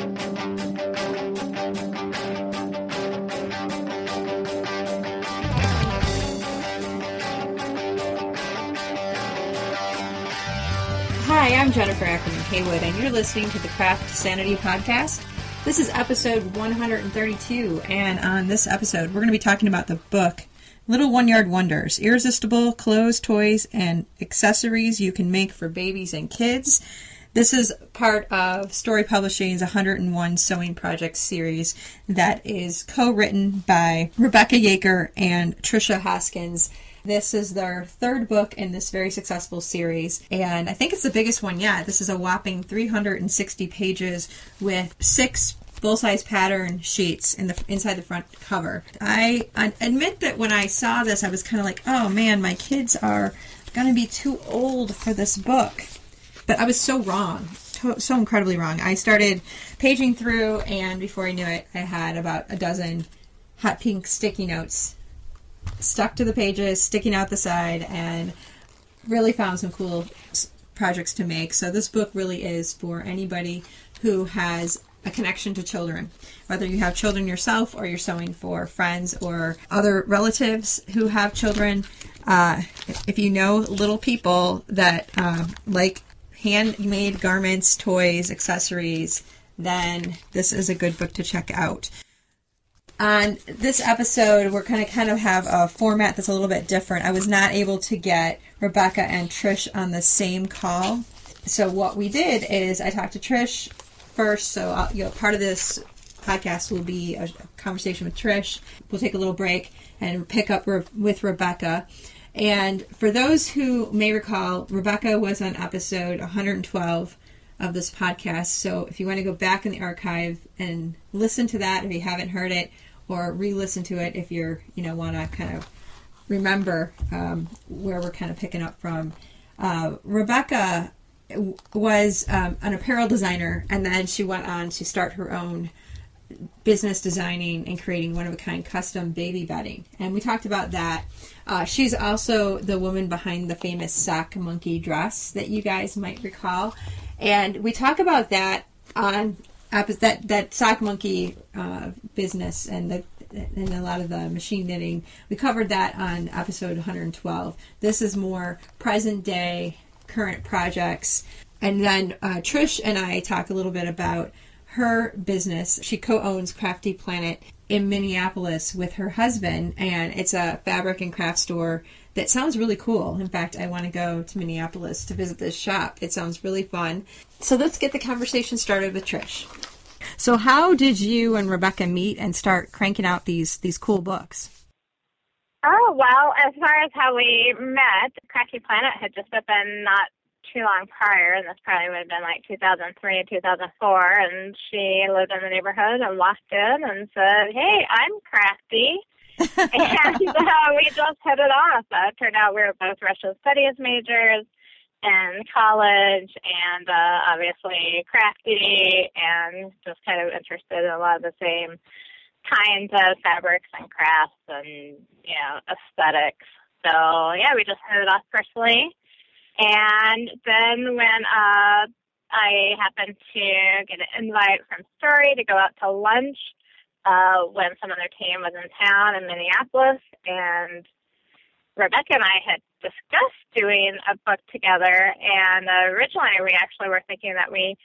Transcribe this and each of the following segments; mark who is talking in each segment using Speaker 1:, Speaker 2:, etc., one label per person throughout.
Speaker 1: Hi, I'm Jennifer Ackerman Haywood, and you're listening to the CraftSanity Podcast. This is episode 132, and on this episode, we're going to be talking about the book Little One Yard Wonders Irresistible Clothes, Toys, and Accessories You Can Make for Babies and Kids. This is part of Storey Publishing's 101 Sewing Project series that is co written by Rebecca Yaker and Trisha Hoskins. This is their third book in this very successful series, and I think it's the biggest one yet. This is a whopping 360 pages with six full-size pattern sheets in the inside the front cover. I, I admit that when I saw this, I was kind of like, "Oh man, my kids are going to be too old for this book." But I was so wrong, so incredibly wrong. I started paging through, and before I knew it, I had about a dozen hot pink sticky notes stuck to the pages, sticking out the side, and really found some cool projects to make. So this book really is for anybody who has a connection to children, whether you have children yourself or you're sewing for friends or other relatives who have children. Uh, if you know little people that uh, like handmade garments, toys, accessories, then this is a good book to check out on this episode, we're going to kind of have a format that's a little bit different. I was not able to get Rebecca and Trish on the same call. So what we did is I talked to Trish first. So I'll, you know, part of this podcast will be a conversation with Trish. We'll take a little break and pick up re- with Rebecca. And for those who may recall, Rebecca was on episode 112 of this podcast. So if you want to go back in the archive and listen to that, if you haven't heard it, or re-listen to it if you're you know want to kind of remember um, where we're kind of picking up from. Uh, Rebecca was um, an apparel designer, and then she went on to start her own business designing and creating one of a kind custom baby bedding. And we talked about that. Uh, she's also the woman behind the famous sock monkey dress that you guys might recall. And we talk about that on that that sock monkey uh, business and the and a lot of the machine knitting. We covered that on episode 112. This is more present day, current projects. And then uh, Trish and I talk a little bit about her business. She co owns Crafty Planet in Minneapolis with her husband, and it's a fabric and craft store that sounds really cool. In fact, I want to go to Minneapolis to visit this shop. It sounds really fun. So let's get the conversation started with Trish. So, how did you and Rebecca meet and start cranking out these these cool books?
Speaker 2: Oh well, as far as how we met, Crafty Planet had just opened not too long prior, and this probably would have been like 2003 or 2004. And she lived in the neighborhood and walked in and said, "Hey, I'm crafty." and uh, we just hit it off. Uh, it turned out we were both Russian studies majors in college and uh, obviously crafty and just kind of interested in a lot of the same kinds of fabrics and crafts and, you know, aesthetics. So, yeah, we just hit it off personally. And then when uh, I happened to get an invite from Storey to go out to lunch uh, when some of their team was in town in Minneapolis, and Rebecca and I had discussed doing a book together, and uh, originally we actually were thinking that we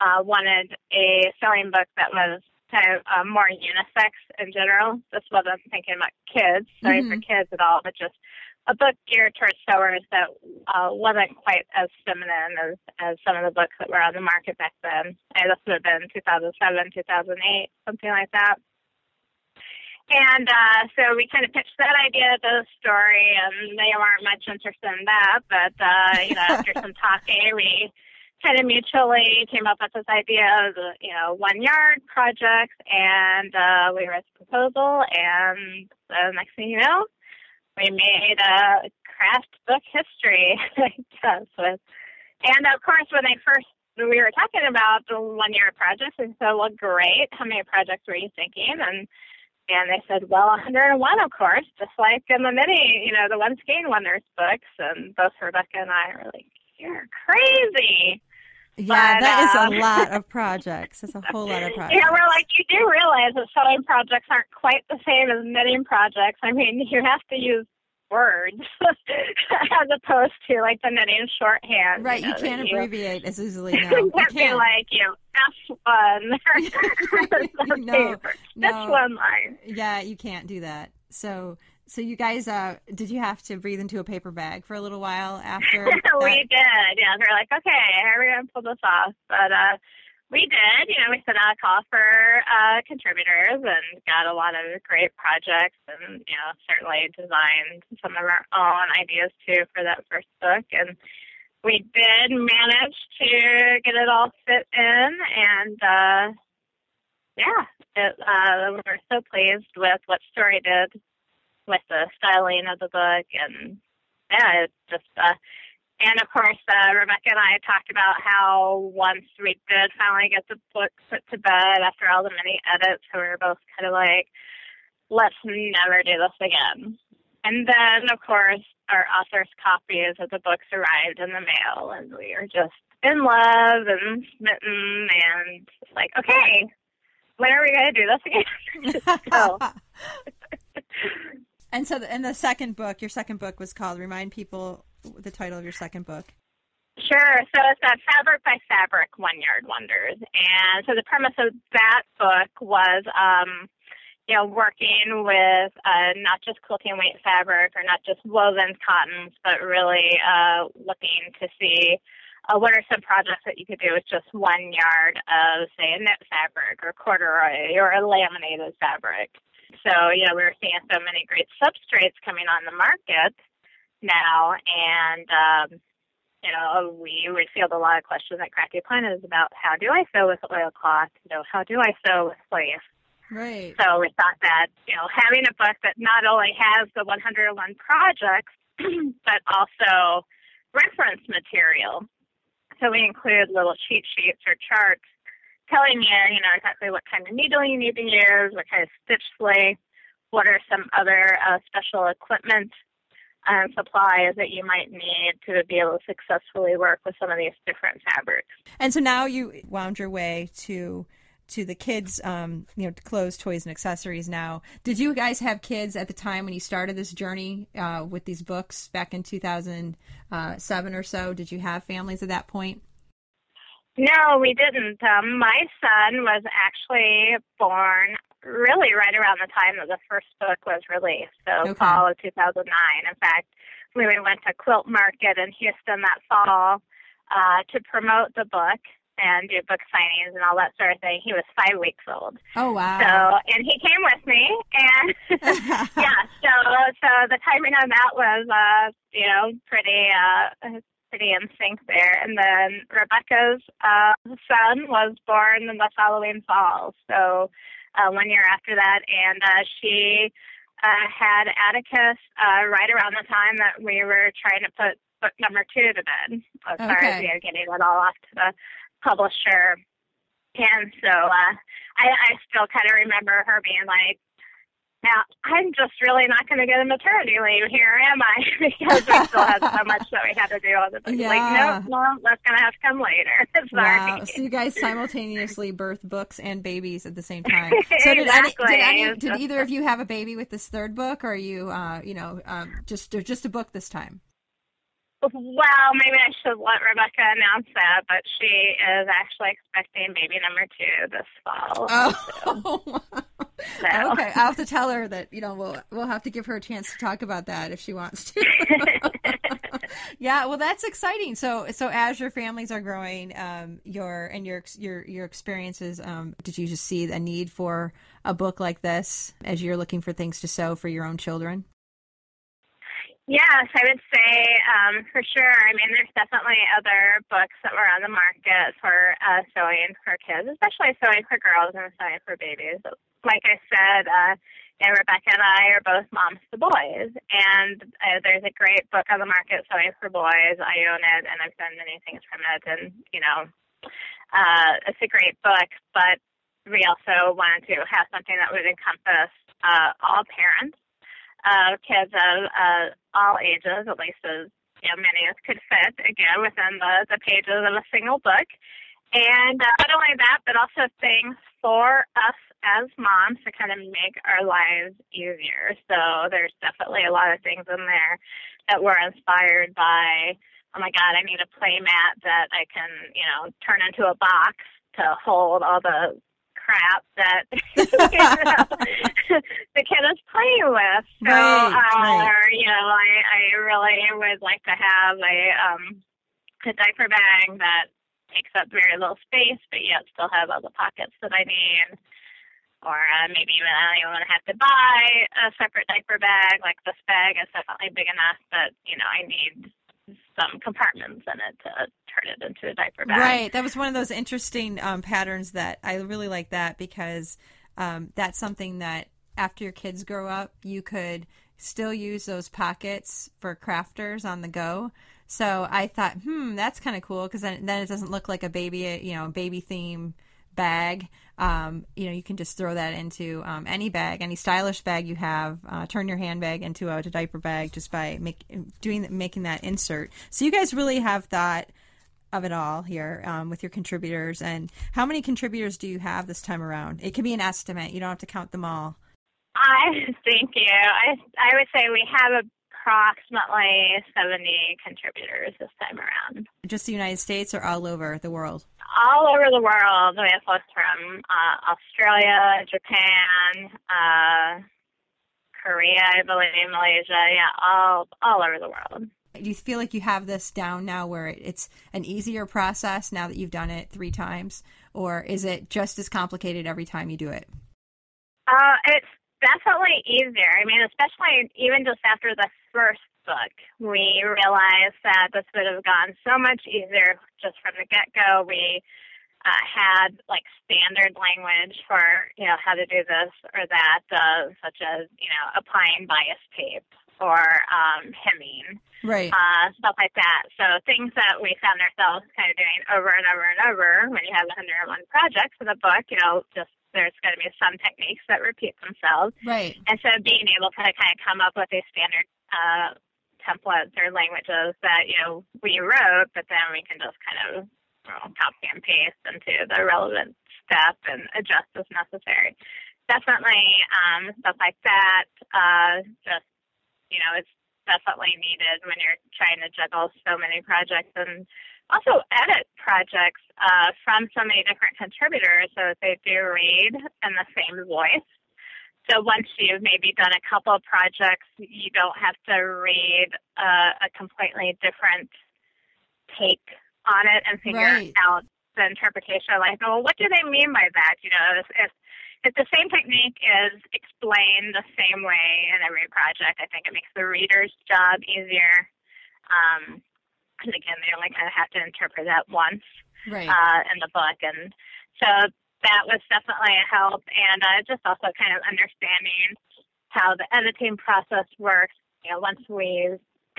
Speaker 2: uh, wanted a sewing book that was kind of uh, more unisex in general. This wasn't thinking about kids, sewing mm-hmm. for kids at all, but just a book geared towards sewers that uh, wasn't quite as feminine as, as some of the books that were on the market back then. And this would have been 2007, 2008, something like that. And uh, so we kind of pitched that idea to the Storey, and they weren't much interested in that. But uh, you know, after some talking, we kind of mutually came up with this idea of the you know one yard project, and uh, we wrote the proposal. And the next thing you know, we made a craft book history, I guess. With, and of course, when they first we were talking about the one year project, we said, "Well, great. How many projects were you thinking?" And and they said, well, 101, of course, just like in the many, you know, the One Skein Wonders books. And both Rebecca and I were like, you're crazy.
Speaker 1: Yeah,
Speaker 2: but,
Speaker 1: that is
Speaker 2: uh,
Speaker 1: a lot of projects. That's a whole lot of projects.
Speaker 2: Yeah, we're like, you do realize that sewing projects aren't quite the same as knitting projects. I mean, you have to use words as opposed to like the knitting shorthand.
Speaker 1: Right,
Speaker 2: you,
Speaker 1: you can't
Speaker 2: that you-
Speaker 1: abbreviate as easily. No,
Speaker 2: You can't be like, you know, F1 or
Speaker 1: No,
Speaker 2: paper. That's one line.
Speaker 1: Yeah, you can't do that. So, so you guys, uh, did you have to breathe into a paper bag for a little while after?
Speaker 2: we did. Yeah, we were like, okay, how are we to pull this off? But uh, we did. You know, we sent out a call for uh, contributors and got a lot of great projects and, you know, certainly designed some of our own ideas too for that first book. And we did manage to get it all fit in. And, uh, yeah, it, uh, we're so pleased with what Storey did with the styling of the book and yeah, it's just uh and of course uh Rebecca and I talked about how once we did finally get the book put to bed after all the many edits we were both kind of like, Let's never do this again. And then of course our author's copies of the books arrived in the mail and we were just in love and smitten and like, Okay, when are we gonna do this again? so
Speaker 1: and so, in the second book, your second book was called. Remind people the title of your second book.
Speaker 2: Sure. So it's a Fabric by Fabric One Yard Wonders. And so the premise of that book was, um, you know, working with uh, not just quilting weight fabric or not just woven cottons, but really uh, looking to see uh, what are some projects that you could do with just one yard of, say, a knit fabric or corduroy or a laminated fabric. So, know, we were seeing so many great substrates coming on the market now, and um, you know, we would field a lot of questions at Crafty Planet about how do I sew with oilcloth? You know, how do I sew with lace?
Speaker 1: Right.
Speaker 2: So we thought that, you know, having a book that not only has the 101 projects, but also reference material. So we include little cheat sheets or charts telling you, you know, exactly what kind of needle you need to use, what kind of stitch length, what are some other uh, special equipment and supplies that you might need to be able to successfully work with some of these different fabrics.
Speaker 1: And so now you wound your way to to the kids, um, you know, clothes, toys, and accessories. Now, did you guys have kids at the time when you started this journey uh, with these books back in 2007 or so? Did you have families at that point?
Speaker 2: No, we didn't. Um, my son was actually born really right around the time that the first book was released, so
Speaker 1: Okay.
Speaker 2: fall of 2009. In fact, we went to Quilt Market in Houston that fall uh, to promote the book and do book signings and all that sort of thing. He was five weeks old.
Speaker 1: Oh wow!
Speaker 2: So, and he came with me, and yeah, so so the timing on that was, uh, you know, pretty uh, pretty in sync there. And then Rebecca's uh, son was born in the following fall, so uh, one year after that, and uh, she uh, had Atticus uh, right around the time that we were trying to put book number two to bed, as far as
Speaker 1: Okay.
Speaker 2: you know, getting it all off to the publisher. And so uh, I, I still kind of remember her being like, now, I'm just really not going to get a maternity leave here, am I? because we still have so much that we had to do on the book.
Speaker 1: Yeah.
Speaker 2: Like, no, no, that's going to have to come later. Sorry.
Speaker 1: Wow! So you guys simultaneously birth books and babies at the same time. So did,
Speaker 2: Exactly.
Speaker 1: any, did, any, did either of you have a baby with this third book, or are you, uh, you know, um, just or just a book this time?
Speaker 2: Well, maybe I should let Rebecca announce that, but she is actually expecting baby number two this fall.
Speaker 1: Oh,
Speaker 2: So.
Speaker 1: Okay. I'll have to tell her that you know we'll we'll have to give her a chance to talk about that if she wants to. yeah, well, that's exciting. So so as your families are growing, um, your and your your your experiences, um, did you just see a need for a book like this as you're looking for things to sew for your own children?
Speaker 2: Yes, I would say um, for sure. I mean, there's definitely other books that were on the market for uh, sewing for kids, especially sewing for girls and sewing for babies. Like I said, uh, know, Rebecca and I are both moms to boys, and uh, there's a great book on the market, Sewing for Boys. I own it, and I've done many things from it, and you know, uh, it's a great book. But we also wanted to have something that would encompass uh, all parents uh, kids of uh, all ages, at least as you know, many as could fit again within the, the pages of a single book. And uh, not only that, but also things for us as moms to kind of make our lives easier. So there's definitely a lot of things in there that were inspired by, oh my God, I need a play mat that I can, you know, turn into a box to hold all the crap that you know, the kid is playing with. So,
Speaker 1: Right,
Speaker 2: uh,
Speaker 1: right.
Speaker 2: or you know, I I really would like to have a um a diaper bag that takes up very little space, but yet still has all the pockets that I need. Or uh, maybe even I don't even have to buy a separate diaper bag. Like this bag is definitely big enough that you know I need some compartments in it to turn it into a diaper bag.
Speaker 1: Right. That was one of those interesting um, patterns that I really like that because um, that's something that after your kids grow up, you could still use those pockets for crafters on the go. So I thought, hmm, that's kind of cool because then, then it doesn't look like a baby, you know, baby theme bag. Um, you know, you can just throw that into um, any bag, any stylish bag you have. Uh, turn your handbag into a, diaper bag just by make, doing making that insert. So you guys really have thought of it all here um, with your contributors. And how many contributors do you have this time around? It can be an estimate. You don't have to count them all.
Speaker 2: I thank you. I I would say we have approximately seventy contributors this time around.
Speaker 1: Just the United States or all over the world?
Speaker 2: All over the world. We have folks from uh, Australia, Japan, uh, Korea, I believe, Malaysia. Yeah, all all over the world.
Speaker 1: Do you feel like you have this down now where it's an easier process now that you've done it three times? Or is it just as complicated every time you do it?
Speaker 2: Uh, it's definitely easier. I mean, especially even just after the first book, we realized that this would have gone so much easier just from the get go. We uh, had like standard language for you know how to do this or that, uh, such as you know applying bias tape or um, hemming
Speaker 1: Right.
Speaker 2: uh, stuff like that. So things that we found ourselves kind of doing over and over and over when you have 101 projects in the book, you know, just there's going to be some techniques that repeat themselves.
Speaker 1: Right.
Speaker 2: And so being able to kind of come up with a standard uh, templates or languages that, you know, we wrote, but then we can just kind of know, copy and paste into the relevant step and adjust as necessary. Definitely um, stuff like that. Uh, just, you know, it's definitely needed when you're trying to juggle so many projects and also edit projects uh, from so many different contributors so that they do read in the same voice. So once you've maybe done a couple of projects, you don't have to read uh, a completely different take on it and figure
Speaker 1: Right.
Speaker 2: out the interpretation. Like, well, what do they mean by that? You know, if, if if the same technique is explained the same way in every project, I think it makes the reader's job easier. Um, because again, they only kind of have to interpret that once
Speaker 1: Right.
Speaker 2: uh, in the book, and so that was definitely a help. And uh, just also kind of understanding how the editing process works. You know, once we've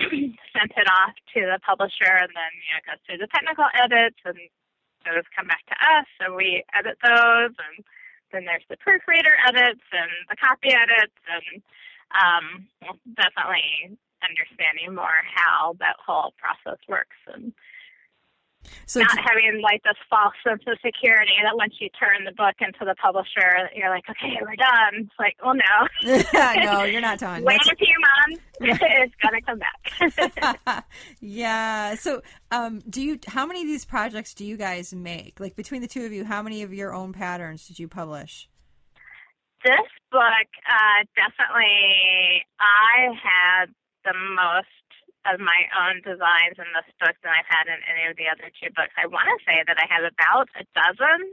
Speaker 2: sent it off to the publisher, and then you know, it goes through the technical edits, and those come back to us, and we edit those, and then there's the proofreader edits and the copy edits, and um, definitely understanding more how that whole process works and
Speaker 1: so
Speaker 2: not
Speaker 1: d-
Speaker 2: having like this false sense of security that once you turn the book into the publisher, you're like, okay, we're done. It's like, well, no.
Speaker 1: no, you're not done.
Speaker 2: Wait a few months. it's gonna come back.
Speaker 1: yeah. So, um, do you? How many of these projects do you guys make? Like between the two of you, how many of your own patterns did you publish?
Speaker 2: this book, uh, definitely, I had the most of my own designs in this book than I've had in any of the other two books. I want to say that I have about a dozen,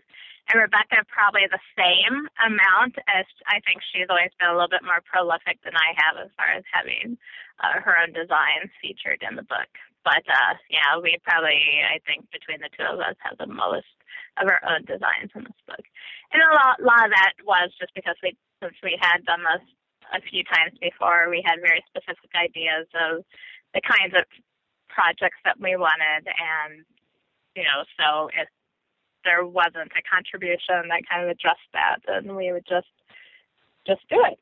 Speaker 2: and Rebecca probably the same amount as I think she's always been a little bit more prolific than I have as far as having uh, her own designs featured in the book. But uh, yeah, we probably, I think, between the two of us, have the most of our own designs in this book. And a lot, lot of that was just because we, since we had done this a few times before, we had very specific ideas of the kinds of projects that we wanted, and you know, so if there wasn't a contribution that kind of addressed that, then we would just just do it.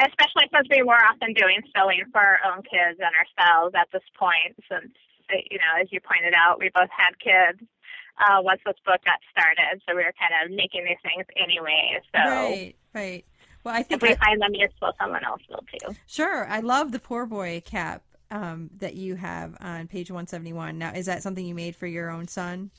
Speaker 2: especially since we were often doing sewing for our own kids and ourselves at this point, since you know, as you pointed out, we both had kids uh, once this book got started, so we were kind of making these things anyway. So
Speaker 1: right, right. Well, I think
Speaker 2: if we find them useful, someone else will too.
Speaker 1: Sure, I love the poor boy cap um, that you have on page one seventy one. Now, is that something you made for your own son?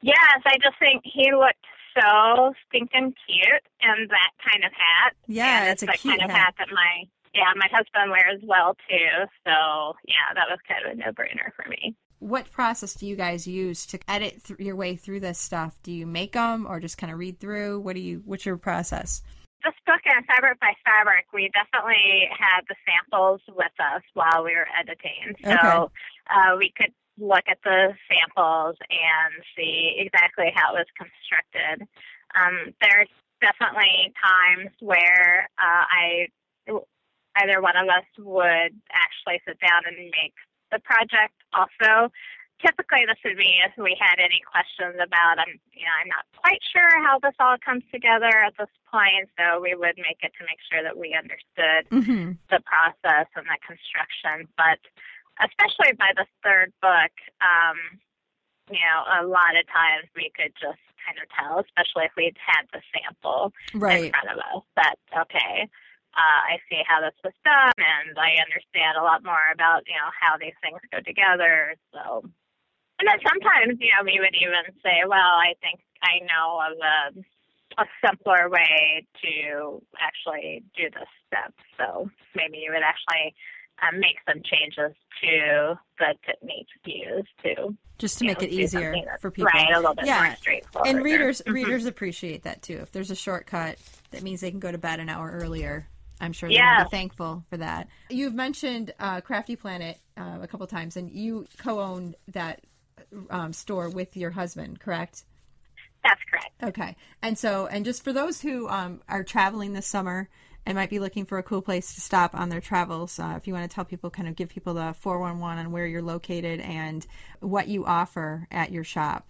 Speaker 2: Yes, I just think he looked so stinking cute in that kind of hat.
Speaker 1: Yeah, it's,
Speaker 2: it's
Speaker 1: a
Speaker 2: the kind of hat that my yeah my husband wears well too. So yeah, that was kind of a no brainer for me.
Speaker 1: What process do you guys use to edit th- your way through this stuff? Do you make them or just kind of read through? What do you? What's your process?
Speaker 2: This book and fabric by fabric, we definitely had the samples with us while we were editing, so
Speaker 1: Okay.
Speaker 2: uh, we could look at the samples and see exactly how it was constructed. Um, there's definitely times where uh, I either one of us would actually sit down and make the project also. Typically, this would be if we had any questions about, I'm, you know, I'm not quite sure how this all comes together at this point, so we would make it to make sure that we understood
Speaker 1: Mm-hmm.
Speaker 2: the process and the construction. But especially by the third book, um, you know, a lot of times we could just kind of tell, especially if we'd had the sample
Speaker 1: right.
Speaker 2: in front of us, that okay, uh, I see how this was done, and I understand a lot more about you know how these things go together. So, and then sometimes you know we would even say, well, I think I know of a a simpler way to actually do this step. So maybe you would actually um, make some changes to the techniques used to
Speaker 1: Just to make
Speaker 2: know,
Speaker 1: it easier for people.
Speaker 2: right? A little bit
Speaker 1: Yeah.
Speaker 2: more straightforward.
Speaker 1: And readers
Speaker 2: Mhm.
Speaker 1: readers appreciate that too. If there's a shortcut that means they can go to bed an hour earlier, I'm sure they're
Speaker 2: Yeah.
Speaker 1: gonna be thankful for that. You've mentioned uh, Crafty Planet uh, a couple times, and you co-owned that um, store with your husband, correct?
Speaker 2: That's correct.
Speaker 1: Okay. And so, and just for those who um, are traveling this summer and might be looking for a cool place to stop on their travels, uh, if you want to tell people, kind of give people the 411 on where you're located and what you offer at your shop.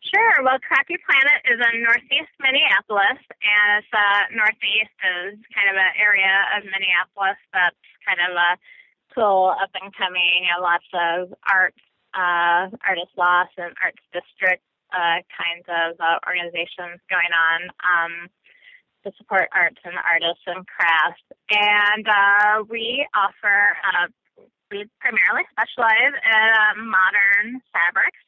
Speaker 2: Sure. Well, Crafty Planet is in northeast Minneapolis, and it's, uh, northeast is kind of an area of Minneapolis that's kind of a cool, up and coming. You know, lots of art, uh, artist loss and arts district uh, kinds of uh, organizations going on um, to support arts and artists and crafts. And uh, we offer, uh, we primarily specialize in uh, modern fabrics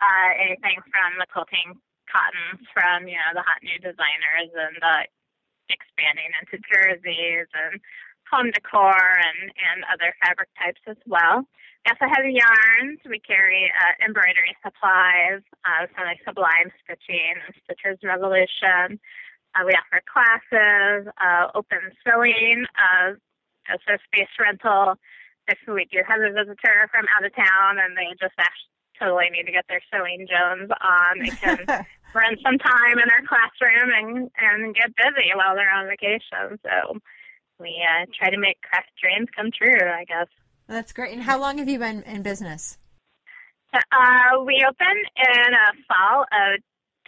Speaker 2: uh, anything from the quilting cottons from, you know, the hot new designers and the expanding into jerseys and home decor and, and other fabric types as well. We also have yarns. We carry uh, embroidery supplies, uh, some like Sublime Stitching and Stitcher's Revolution. Uh, we offer classes, uh, open sewing, uh, so space rental. If we do have a visitor from out of town and they just actually totally need to get their sewing Jones on. They can run some time in our classroom and and get busy while they're on vacation. So we uh, try to make craft dreams come true, I guess.
Speaker 1: That's great. And how long have you been in business?
Speaker 2: Uh, we opened in uh, fall of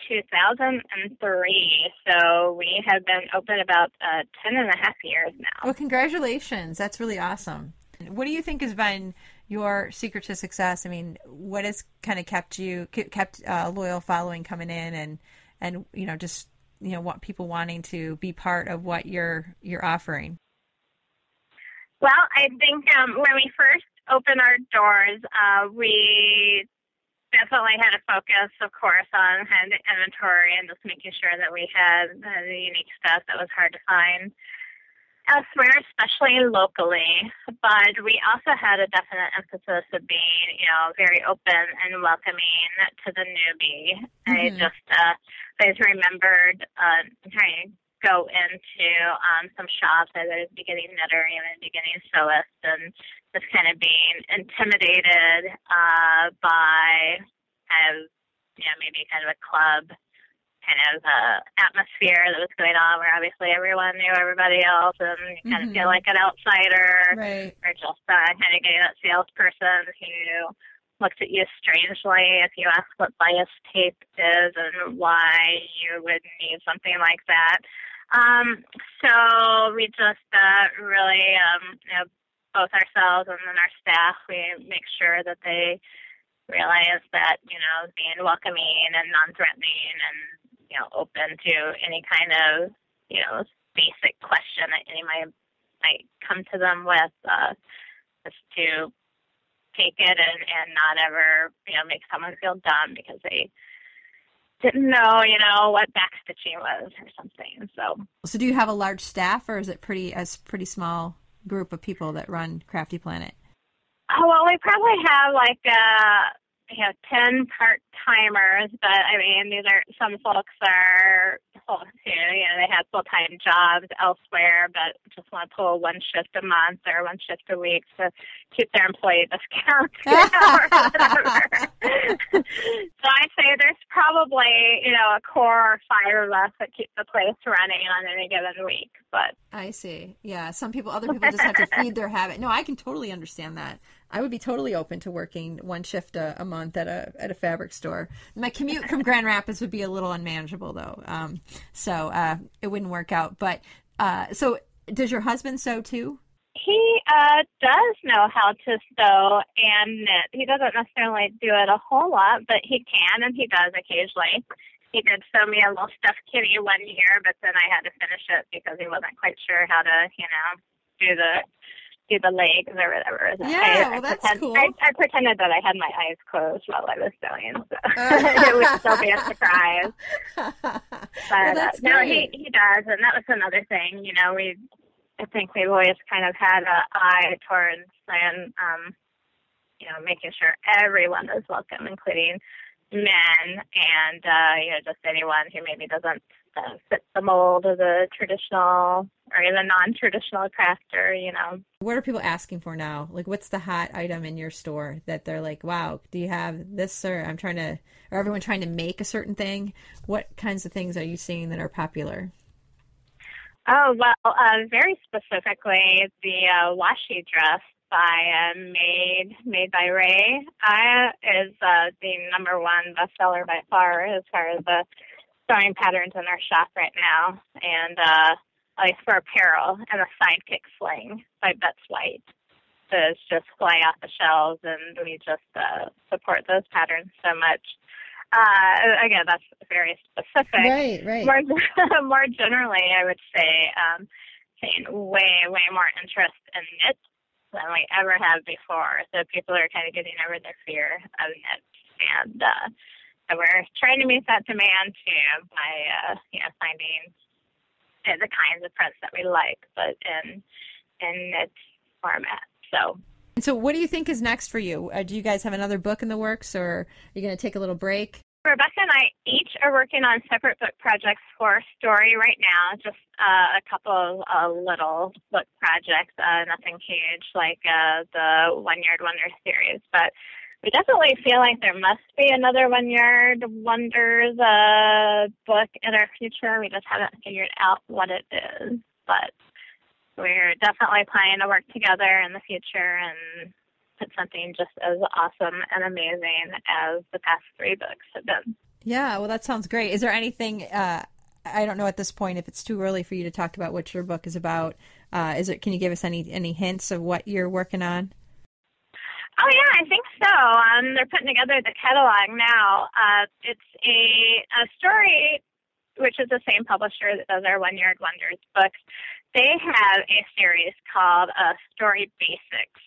Speaker 2: 2003, so we have been open about uh, 10 and a half years now.
Speaker 1: Well, congratulations. That's really awesome. What do you think has been your secret to success? I mean, what has kind of kept you kept a loyal following coming in, and and you know just you know what people wanting to be part of what you're you're offering.
Speaker 2: Well, I think um, when we first opened our doors, uh, we definitely had a focus, of course, on kind of inventory and just making sure that we had the unique stuff that was hard to find elsewhere, especially locally. But we also had a definite emphasis of being, you know, very open and welcoming to the newbie. I
Speaker 1: Mhm.
Speaker 2: just uh, I just remembered uh, trying to go into um, some shops, either as a beginning knitter or even a beginning sewist, and just kind of being intimidated uh, by kind of, you know, maybe kind of a club kind of uh, atmosphere that was going on where obviously everyone knew everybody else and you kind
Speaker 1: Mhm.
Speaker 2: of feel like an outsider
Speaker 1: Right.
Speaker 2: or just uh, kind of getting that salesperson who looks at you strangely if you ask what bias tape is and why you would need something like that. Um, so we just uh, really, um, you know, both ourselves and then our staff, we make sure that they realize that you know being welcoming and non-threatening and you know open to any kind of you know basic question that anyone might come to them with, uh, just to take it and and not ever you know make someone feel dumb because they didn't know, you know, what backstitching was or something. So,
Speaker 1: so do you have a large staff, or is it pretty as pretty small group of people that run Crafty Planet?
Speaker 2: Oh well, we probably have like uh, we have 10 part timers, but I mean, these are some folks are full, you know, they have full time jobs elsewhere, but just want to pull one shift a month or one shift a week to keep their employee discount or whatever. so I'd say there's probably, you know, a core five of us that keep the place running on any given week. But
Speaker 1: I see. Yeah. Some people, other people just have to feed their habit. No, I can totally understand that. I would be totally open to working one shift a, a, month at a at a fabric store. My commute from Grand Rapids would be a little unmanageable though, um, so uh, it wouldn't work out. But uh, so, does your husband sew too?
Speaker 2: He uh, does know how to sew and knit. He doesn't necessarily do it a whole lot, but he can, and he does occasionally. He did sew me a little stuffed kitty one year, but then I had to finish it because he wasn't quite sure how to, you know, do the do the legs or whatever.
Speaker 1: Yeah, I, well, that's
Speaker 2: pretend,
Speaker 1: cool.
Speaker 2: I, I, pretended that I had my eyes closed while I was sewing, so it would still be a surprise. But
Speaker 1: well,
Speaker 2: uh, no, he he does, and that was another thing. You know, we I think we've always kind of had an eye towards and um, you know making sure everyone is welcome, including men and uh, you know just anyone who maybe doesn't uh, fit the mold of the traditional or in the non-traditional crafter. You know,
Speaker 1: what are people asking for now? Like, what's the hot item in your store that they're like, "Wow, do you have this?" Or I'm trying to, or everyone trying to make a certain thing. What kinds of things are you seeing that are popular?
Speaker 2: Oh well, uh, very specifically the uh, washi dress by uh, Made Made by Rae I is uh, the number one bestseller by far as far as the sewing patterns in our shop right now, and uh, least for apparel, and the Sidekick Sling by Betz White. Those just fly off the shelves, and we just uh, support those patterns so much. Uh, again, that's very specific.
Speaker 1: Right, right.
Speaker 2: More, more generally, I would say, um, seeing way, way more interest in knit than we ever have before. So people are kind of getting over their fear of knit, and uh, so we're trying to meet that demand too by uh, you know finding the kinds of prints that we like, but in in knit format. So.
Speaker 1: So, what do you think is next for you? Uh, do you guys have another book in the works, or are you going to take a little break?
Speaker 2: Rebecca and I each are working on separate book projects for Storey right now. Just uh, a couple of uh, little book projects, uh, nothing huge like uh, the One Yard Wonder series, but we definitely feel like there must be another One Yard Wonders uh, book in our future. We just haven't figured out what it is, but we're definitely planning to work together in the future and put something just as awesome and amazing as the past three books have been.
Speaker 1: Yeah, well, that sounds great. Is there anything? Uh, I don't know at this point if it's too early for you to talk about what your book is about. Uh, is it? Can you give us any any hints of what you're working on?
Speaker 2: Oh yeah, I think so. Um, they're putting together the catalog now. Uh, it's a a Storey, which is the same publisher that does our One Yard Wonders books. They have a series called uh, Storey Basics.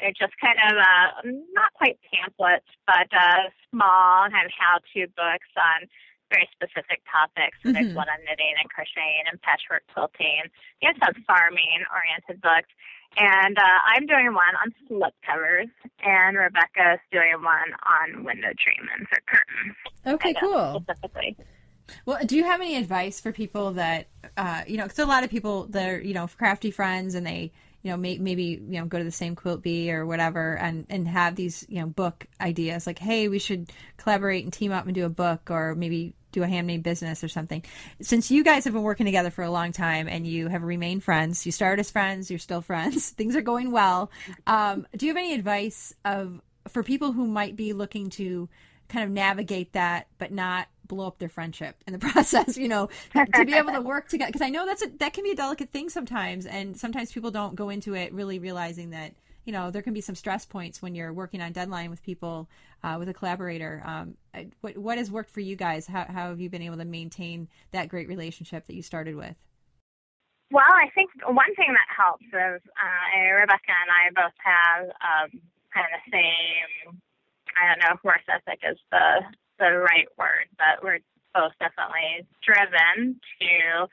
Speaker 2: They're just kind of uh, not quite pamphlets, but uh, small kind of how-to books on very specific topics. Mm-hmm. There's one on knitting and crocheting and patchwork quilting. You have some farming-oriented books. And uh, I'm doing one on slip covers, and Rebecca's doing one on window treatments or curtains.
Speaker 1: Okay, cool.
Speaker 2: Specifically.
Speaker 1: Well, do you have any advice for people that, uh, you know, because a lot of people that are, you know, crafty friends and they, you know, may, maybe, you know, go to the same quilt bee or whatever and, and have these, you know, book ideas like, hey, we should collaborate and team up and do a book or maybe do a handmade business or something. Since you guys have been working together for a long time and you have remained friends, you started as friends, you're still friends, things are going well. Um, do you have any advice of for people who might be looking to kind of navigate that but not blow up their friendship in the process. You know, to be able to work together because I know that's a, that can be a delicate thing sometimes, and sometimes people don't go into it really realizing that you know there can be some stress points when you're working on deadline with people uh, with a collaborator. Um, what what has worked for you guys? How how have you been able to maintain that great relationship that you started with?
Speaker 2: Well, I think one thing that helps is uh, Rebecca and I both have um, kind of the same. I don't know if work ethic is the the right word, but we're both definitely driven to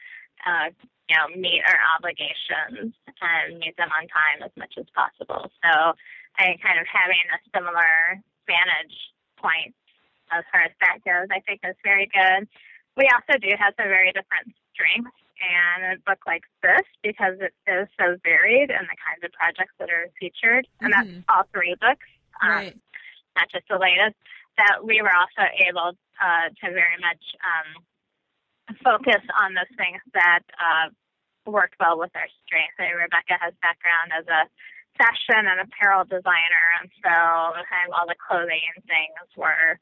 Speaker 2: uh, you know, meet our obligations and meet them on time as much as possible. So I kind of having a similar vantage point as far as that goes, I think is very good. We also do have some very different strengths and a book like this because it is so varied and the kinds of projects that are featured, and mm-hmm. that's all three books,
Speaker 1: um, right.
Speaker 2: not just the latest. That we were also able uh, to very much um, focus on those things that uh, well with our strengths. So Rebecca has background as a fashion and apparel designer, and so kind of all the clothing and things were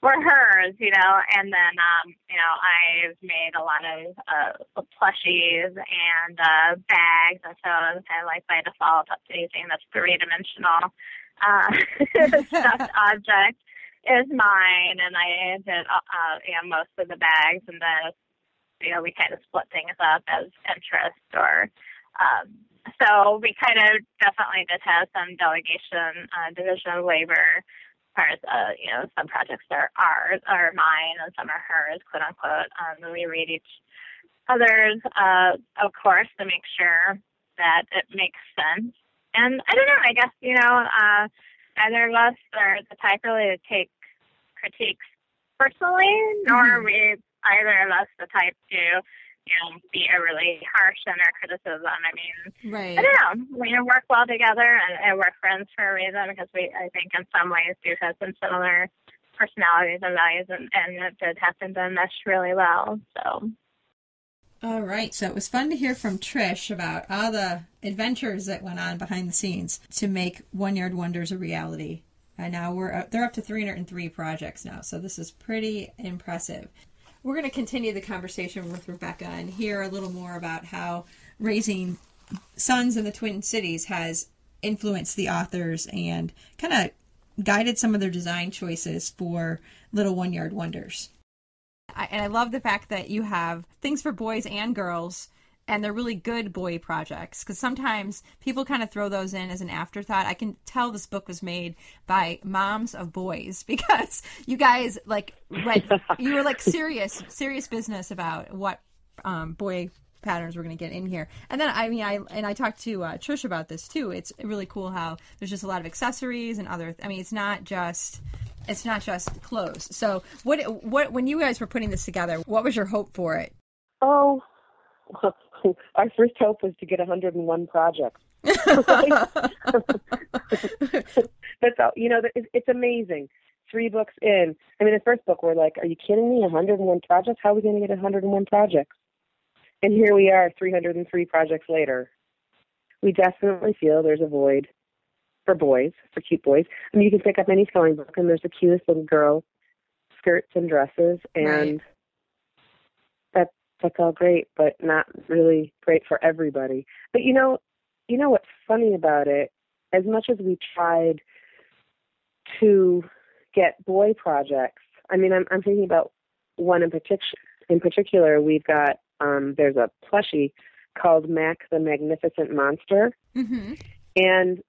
Speaker 2: were hers, you know. And then, um, you know, I've made a lot of uh, plushies and uh, bags, and so kind of like by default, anything that's three dimensional uh, stuffed object is mine, and I did uh, uh, you know most of the bags, and then you know we kind of split things up as interest or. Um, so we kind of definitely did have some delegation, uh, division of labor, as far as uh, you know, some projects are ours, are mine, and some are hers, quote unquote. Um, and we read each other's, uh, of course, to make sure that it makes sense. And I don't know. I guess you know, uh, neither of us are the type really to take critiques personally, nor mm-hmm. we either of us the type to you know, be really harsh in our criticism. I mean,
Speaker 1: right.
Speaker 2: I don't know. We work well together and, and we're friends for a reason because we, I think, in some ways do have some similar personalities and values, and, and it did happen to mesh really well. So.
Speaker 1: All right, so it was fun to hear from Trish about all the adventures that went on behind the scenes to make One Yard Wonders a reality. And now we're up, they're up to 303 projects now, so this is pretty impressive. We're going to continue the conversation with Rebecca and hear a little more about how raising sons in the Twin Cities has influenced the authors and kind of guided some of their design choices for Little One Yard Wonders. I, and I love the fact that you have things for boys and girls and they're really good boy projects because sometimes people kind of throw those in as an afterthought. I can tell this book was made by moms of boys because you guys like you were like serious, serious business about what um, boy patterns we're going to get in here. And then I mean I and I talked to uh, Trish about this too. It's really cool how there's just a lot of accessories and other. I mean it's not just it's not just clothes. So what what when you guys were putting this together, what was your hope for it?
Speaker 3: Oh, our first hope was to get 101 projects. That's all. You know, it's amazing. Three books in. I mean, the first book, we're like, are you kidding me? 101 projects? How are we going to get 101 projects? And here we are, 303 projects later. We definitely feel there's a void for boys, for cute boys. I mean, you can pick up any spelling book, and there's the cutest little girl skirts and dresses, and right that's all great, but not really great for everybody. But you know, you know what's funny about it? As much as we tried to get boy projects, I mean, I'm, I'm thinking about one in particular. In particular, we've got um, there's a plushie called Mac the Magnificent Monster,
Speaker 1: mm-hmm.
Speaker 3: and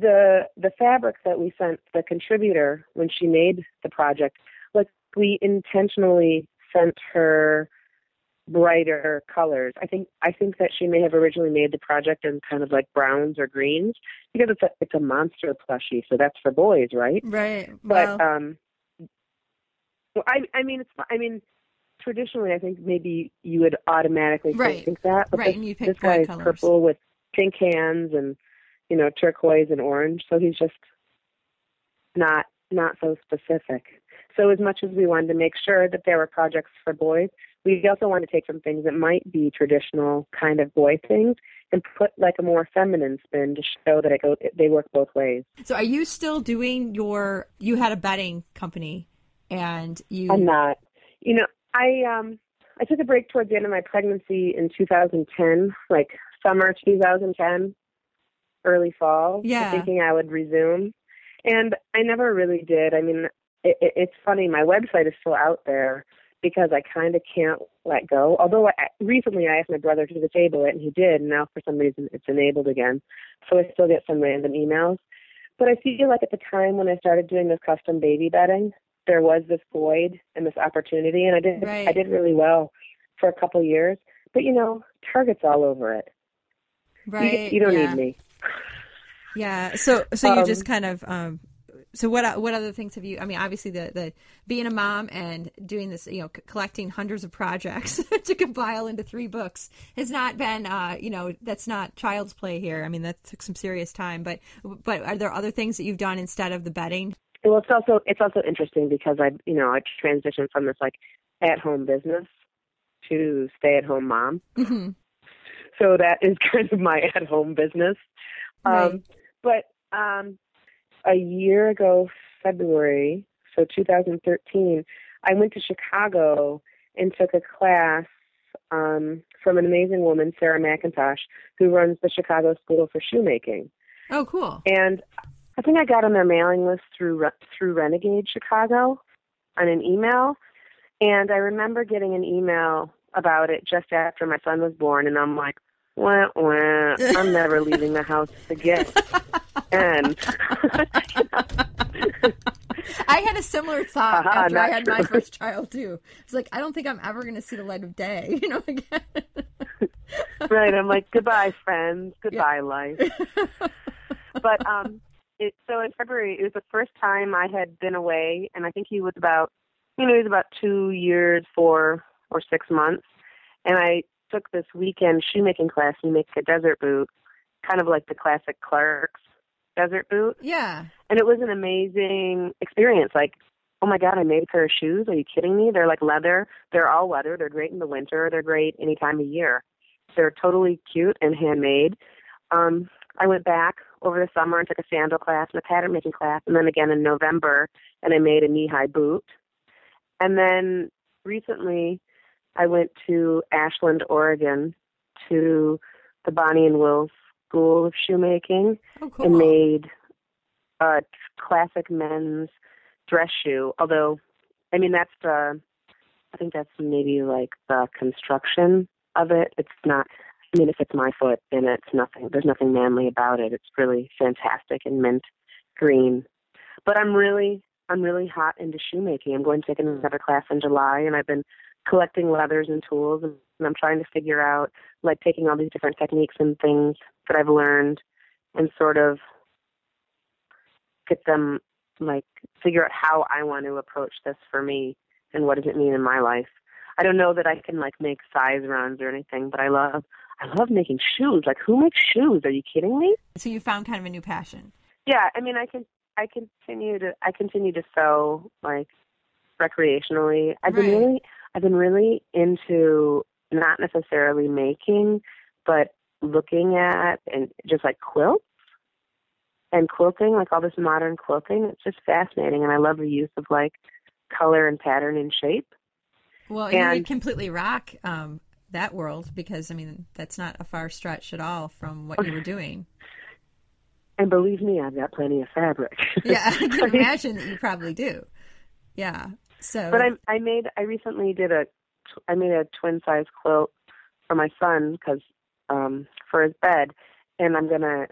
Speaker 3: the the fabric that we sent the contributor when she made the project, like we intentionally sent her brighter colors. I think I think that she may have originally made the project in kind of like browns or greens because it's a it's a monster plushie, so that's for boys, right?
Speaker 1: Right.
Speaker 3: But um, well, I I mean it's I mean traditionally I think maybe you would automatically
Speaker 1: right.
Speaker 3: think that, but
Speaker 1: right.
Speaker 3: this, this guy's
Speaker 1: colors.
Speaker 3: purple with pink hands and you know turquoise and orange, so he's just not not so specific. So as much as we wanted to make sure that there were projects for boys, we also wanted to take some things that might be traditional kind of boy things and put like a more feminine spin to show that it go, they work both ways.
Speaker 1: So are you still doing your you had a bedding company and you
Speaker 3: I'm not. You know, I um I took a break towards the end of my pregnancy in 2010, like summer 2010, early fall,
Speaker 1: Yeah.
Speaker 3: thinking I would resume, and I never really did. I mean, it, it, it's funny. My website is still out there because I kind of can't let go. Although I, recently I asked my brother to disable it, and he did. And now for some reason it's enabled again, so I still get some random emails. But I feel like at the time when I started doing this custom baby bedding, there was this void and this opportunity, and I did
Speaker 1: Right.
Speaker 3: I did really well for a couple years. But you know, Target's all over it. You-
Speaker 1: Right.
Speaker 3: You, don't
Speaker 1: yeah.
Speaker 3: need me.
Speaker 1: Yeah. So so you
Speaker 3: Um,
Speaker 1: just kind of um so what what other things have you I mean obviously the the being a mom and doing this you know c- collecting hundreds of projects to compile into three books has not been uh you know that's not child's play here. I mean that took some serious time but but are there other things that you've done instead of the bedding?
Speaker 3: Well, it's also it's also interesting because I you know I transitioned from this like at home business to stay at home mom.
Speaker 1: hmm
Speaker 3: so that is kind of my at home business.
Speaker 1: Right.
Speaker 3: But um, a year ago, February, so 2013, I went to Chicago and took a class um, from an amazing woman, Sarah McIntosh, who runs the Chicago School for Shoemaking.
Speaker 1: Oh cool.
Speaker 3: And I think I got on their mailing list through through Renegade Chicago on an email. And I remember getting an email about it just after my son was born, and I'm like, wah, wah, I'm never leaving the house again. And
Speaker 1: I had a similar thought
Speaker 3: Haha,
Speaker 1: after I had my first child too. It's like I don't think I'm ever going to see the light of day, you know again.
Speaker 3: right, I'm like, goodbye, friends, goodbye, life. But um, it, so in February, it was the first time I had been away, and I think he was about, you know, he was about two years, four or six months, and I took this weekend shoemaking class. You make a desert boot, kind of like the classic Clarks desert boot,
Speaker 1: yeah.
Speaker 3: and it was an amazing experience. Like, oh my god, I made a pair of shoes. Are you kidding me? They're like leather. They're all leather. They're great in the winter. They're great any time of year. They're totally cute and handmade. Um, I went back over the summer and took a sandal class and a pattern making class, and then again in November, and I made a knee high boot. And then recently, I went to Ashland, Oregon, to the Bonnie and Will School of Shoemaking
Speaker 1: Oh cool.
Speaker 3: and made a classic men's dress shoe. Although, I mean, that's the, I think that's maybe like the construction of it. It's not. I mean, if it's my foot, then it's nothing. There's nothing manly about it. It's really fantastic and mint green. But I'm really, I'm really hot into shoemaking. I'm going to take another class in July, and I've been collecting leathers and tools, and I'm trying to figure out, like, taking all these different techniques and things that I've learned and sort of get them like figure out how I want to approach this for me and what does it mean in my life. I don't know that I can like make size runs or anything, but I love I love making shoes. Like who makes shoes? Are you kidding me?
Speaker 1: So you found kind of a new passion.
Speaker 3: Yeah, I mean I can I continue to I continue to sew like recreationally. I've been really I've been really into not necessarily making, but looking at and just like quilts and quilting, like all this modern quilting. It's just fascinating and I love the use of like color and pattern and shape.
Speaker 1: Well, you would completely rock um, that world because I mean that's not a far stretch at all from what you were doing.
Speaker 3: And believe me, I've got plenty of fabric.
Speaker 1: Yeah, I can imagine that you probably do. Yeah. So,
Speaker 3: But I I made I recently did a I made a twin size quilt for my son because um for his bed, and I'm gonna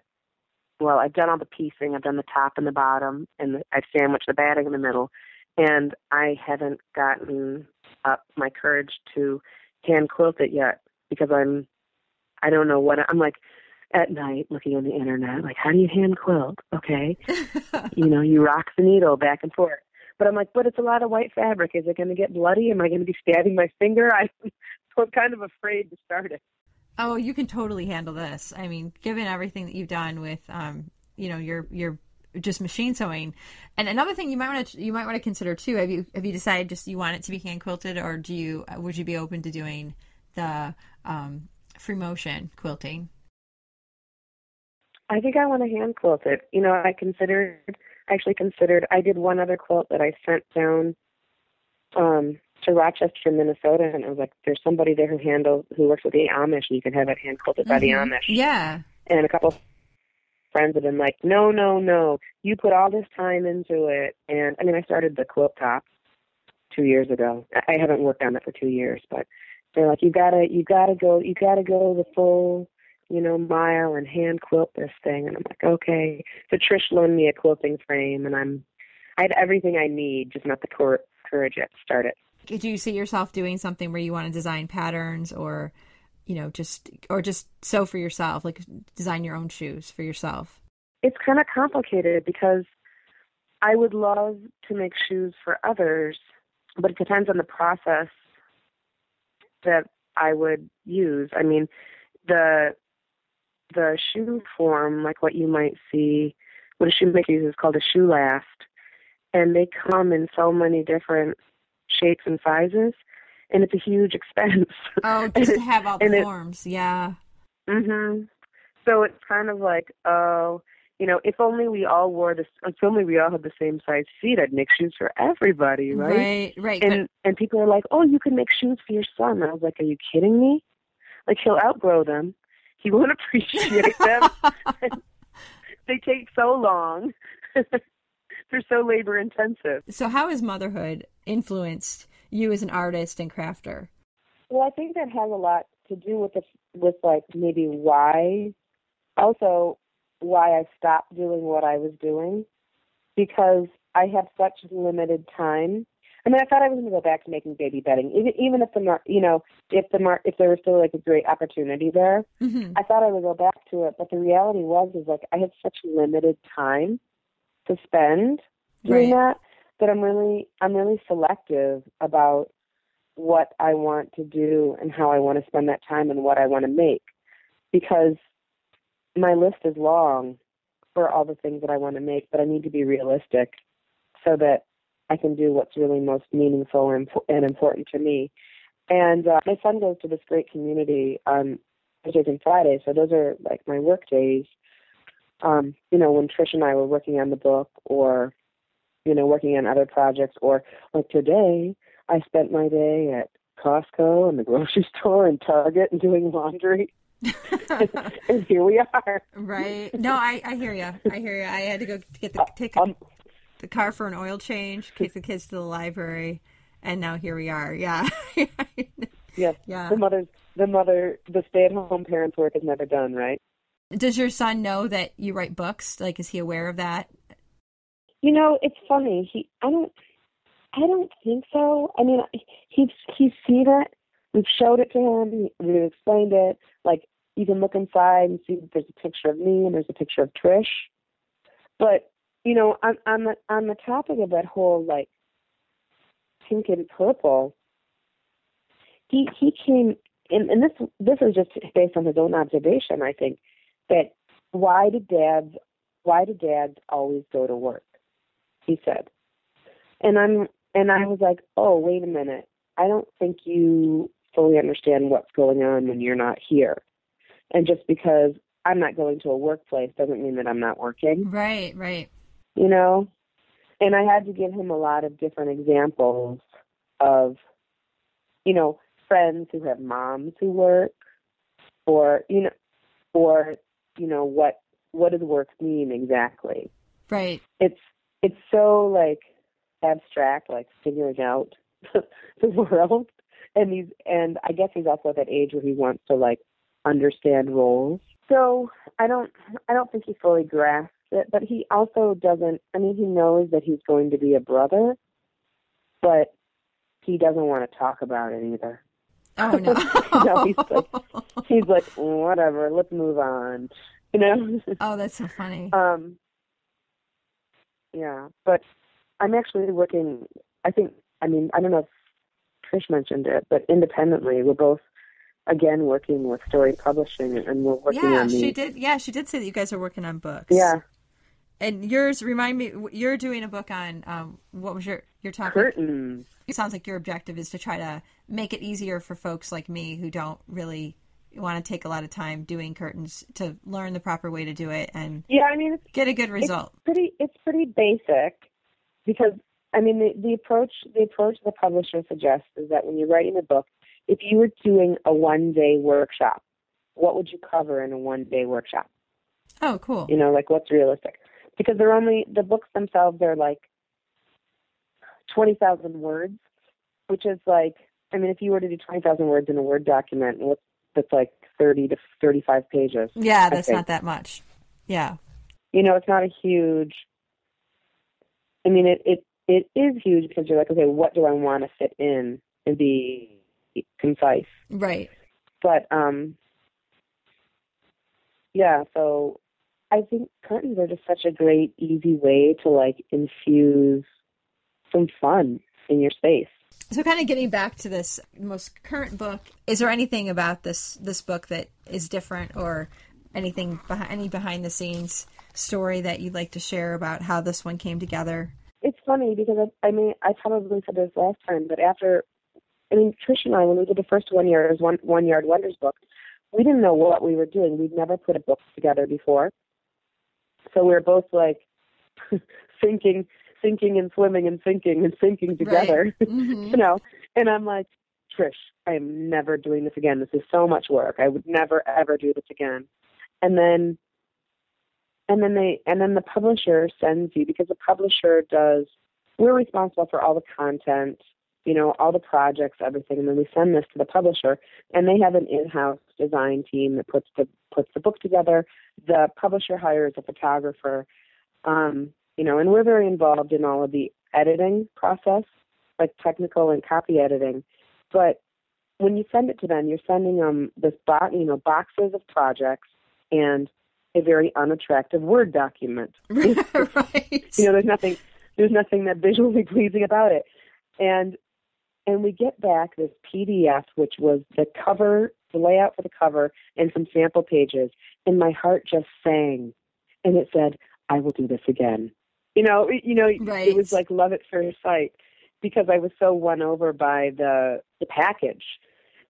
Speaker 3: well I've done all the piecing. I've done the top and the bottom and the, I've sandwiched the batting in the middle, and I haven't gotten up my courage to hand quilt it yet because I'm I don't know what I'm like at night looking on the internet like how do you hand quilt? Okay. You know, you rock the needle back and forth. But I'm like, but it's a lot of white fabric. Is it going to get bloody? Am I going to be stabbing my finger? I, so I'm kind of afraid to start it.
Speaker 1: oh, you can totally handle this. I mean, given everything that you've done with, um, you know, your your just machine sewing, and another thing you might want to you might want to consider too. Have you have you decided just you want it to be hand quilted, or do you would you be open to doing the um, free motion quilting?
Speaker 3: I think I want to hand quilt it. You know, I considered, actually considered, I did one other quilt that I sent down um, to Rochester, Minnesota, and I was like, "There's somebody there who handles who works with the Amish, and you can have it hand quilted by the
Speaker 1: Mhm.
Speaker 3: Amish."
Speaker 1: Yeah.
Speaker 3: And a couple friends have been like, "No, no, no! You put all this time into it." And I mean, I started the quilt top two years ago. I I haven't worked on it for two years, but they're like, "You gotta, you gotta go, you gotta go the full." You know, mile and hand quilt this thing, and I'm like, okay. So Trish loaned me a quilting frame, and I'm, I have everything I need, just not the cor- courage yet to start it.
Speaker 1: Could you see yourself doing something where you want to design patterns or, you know, just or just sew for yourself, like design your own shoes for yourself?
Speaker 3: it's kind of complicated because I would love to make shoes for others, but it depends on the process that I would use. I mean, the the shoe form, like what you might see, what a shoemaker uses, is called a shoe last, and they come in so many different shapes and sizes, and it's a huge expense.
Speaker 1: Oh, just to have all the
Speaker 3: it-
Speaker 1: forms. Yeah.
Speaker 3: Mhm. So it's kind of like, oh, you know, if only we all wore this. If only we all had the same size feet, I'd make shoes for everybody, right?
Speaker 1: Right. Right.
Speaker 3: And and people are like, oh, you can make shoes for your son. I was like, are you kidding me? Like he'll outgrow them. He won't appreciate them. they take so long. They're so labor intensive.
Speaker 1: so how has motherhood influenced you as an artist and crafter?
Speaker 3: Well, I think that has a lot to do with the, with like maybe why, also why I stopped doing what I was doing, because I have such limited time. I mean, I thought I was going to go back to making baby bedding, even even if the mar- you know if the mar- if there was still like a great opportunity there.
Speaker 1: Mm-hmm.
Speaker 3: I thought I would go back to it, but the reality was is like I had such limited time to spend doing
Speaker 1: Right.
Speaker 3: that that I'm really I'm really selective about what I want to do and how I want to spend that time and what I want to make because my list is long for all the things that I want to make, but I need to be realistic so that I can do what's really most meaningful and, and important to me. And uh, my son goes to this great community on Thursdays and Fridays, so those are like my work days. Um, you know, when Trish and I were working on the book or, you know, working on other projects or like today, I spent my day at Costco and the grocery store and Target and doing laundry. and here we are.
Speaker 1: right. No, I, I hear you. I hear you. I had to go get the take
Speaker 3: Um,
Speaker 1: the car for an oil change, take the kids to the library, and now here we are. Yeah.
Speaker 3: yes,
Speaker 1: Yeah.
Speaker 3: the mother's the mother the stay at home parents work is never done, right?
Speaker 1: Does your son know that you write books? Like, is he aware of that?
Speaker 3: You know, it's funny. He, I don't, I don't think so. I mean, he's he's seen it. We've showed it to him. We've explained it. Like you can look inside and see that there's a picture of me and there's a picture of Trish. But you know, on on the on the topic of that whole like pink and purple, he he came and, and this this is just based on his own observation. I think that why did dads why do dads always go to work? He said. And I'm and I was like, Oh, wait a minute. I don't think you fully understand what's going on when you're not here. And just because I'm not going to a workplace doesn't mean that I'm not working,
Speaker 1: Right, right.
Speaker 3: You know? And I had to give him a lot of different examples of, you know, friends who have moms who work or, you know, or, you know, what what does work mean exactly?
Speaker 1: Right.
Speaker 3: it's it's so like abstract, like figuring out the world. And he's and I guess he's also at that age where he wants to like understand roles. So I don't I don't think he fully grasps it, but he also doesn't I mean he knows that he's going to be a brother, but he doesn't want to talk about it either.
Speaker 1: Oh no.
Speaker 3: No, he's like- He's like, whatever, let's move on. You know?
Speaker 1: oh, that's so funny.
Speaker 3: Um, yeah, but I'm actually working. I think. I mean, I don't know if Trish mentioned it, but independently, we're both again working with Storey Publishing, and we're working
Speaker 1: yeah,
Speaker 3: on the.
Speaker 1: she did. Yeah, she did say that you guys are working on books.
Speaker 3: Yeah,
Speaker 1: And yours, remind me, you're doing a book on um, what was your your topic?
Speaker 3: curtains.
Speaker 1: It sounds like your objective is to try to make it easier for folks like me who don't really want to take a lot of time doing curtains to learn the proper way to do it and
Speaker 3: Yeah, I mean,
Speaker 1: get a good result.
Speaker 3: it's pretty. It's pretty basic because I mean, the, the approach the approach the publisher suggests is that when you're writing a book, if you were doing a one day workshop, what would you cover in a one day workshop?
Speaker 1: Oh, cool.
Speaker 3: You know, like what's realistic? Because they're only the books themselves are like twenty thousand words, which is like I mean, if you were to do twenty thousand words in a Word document, what's that's like thirty to thirty five pages.
Speaker 1: Yeah, that's not that much. Yeah.
Speaker 3: You know, it's not a huge I mean it, it it is huge because you're like, okay, what do I want to fit in and be concise?
Speaker 1: Right.
Speaker 3: But um yeah, so I think curtains are just such a great, easy way to like infuse some fun in your space.
Speaker 1: So, kind of getting back to this most current book, is there anything about this this book that is different, or anything behind any behind the scenes story that you'd like to share about how this one came together?
Speaker 3: It's funny because I, I mean I probably said this last time, but after I mean Trish and I, when we did the first one year one one yard wonders book, we didn't know what we were doing. We'd never put a book together before, so we were both like thinking sinking and swimming and sinking and sinking together.
Speaker 1: Right. Mm-hmm.
Speaker 3: you know, and I'm like, Trish, I am never doing this again. This is so much work. I would never ever do this again. And then and then they and then the publisher sends you because the publisher does we're responsible for all the content, you know, all the projects, everything, and then we send this to the publisher and they have an in-house design team that puts the puts the book together. The publisher hires a photographer. Um, you know, and we're very involved in all of the editing process, like technical and copy editing. But when you send it to them, you're sending them this box, you know, boxes of projects and a very unattractive Word document.
Speaker 1: right.
Speaker 3: You know, there's nothing, there's nothing that visually pleasing about it, and and we get back this PDF, which was the cover, the layout for the cover, and some sample pages, and my heart just sang, and it said, "I will do this again." You know, you know,
Speaker 1: right.
Speaker 3: it was like love at first sight because I was so won over by the the package.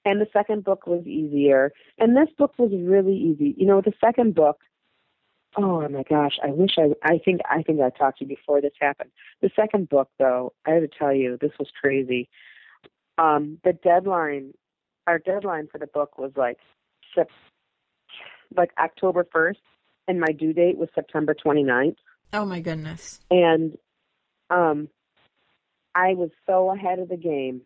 Speaker 3: And the second book was easier, and this book was really easy. You know, the second book, oh my gosh, I wish I I think I think I talked to you before this happened. The second book though, I have to tell you, this was crazy. Um, the deadline our deadline for the book was like like October 1st and my due date was September 29th.
Speaker 1: Oh my goodness.
Speaker 3: And um I was so ahead of the game.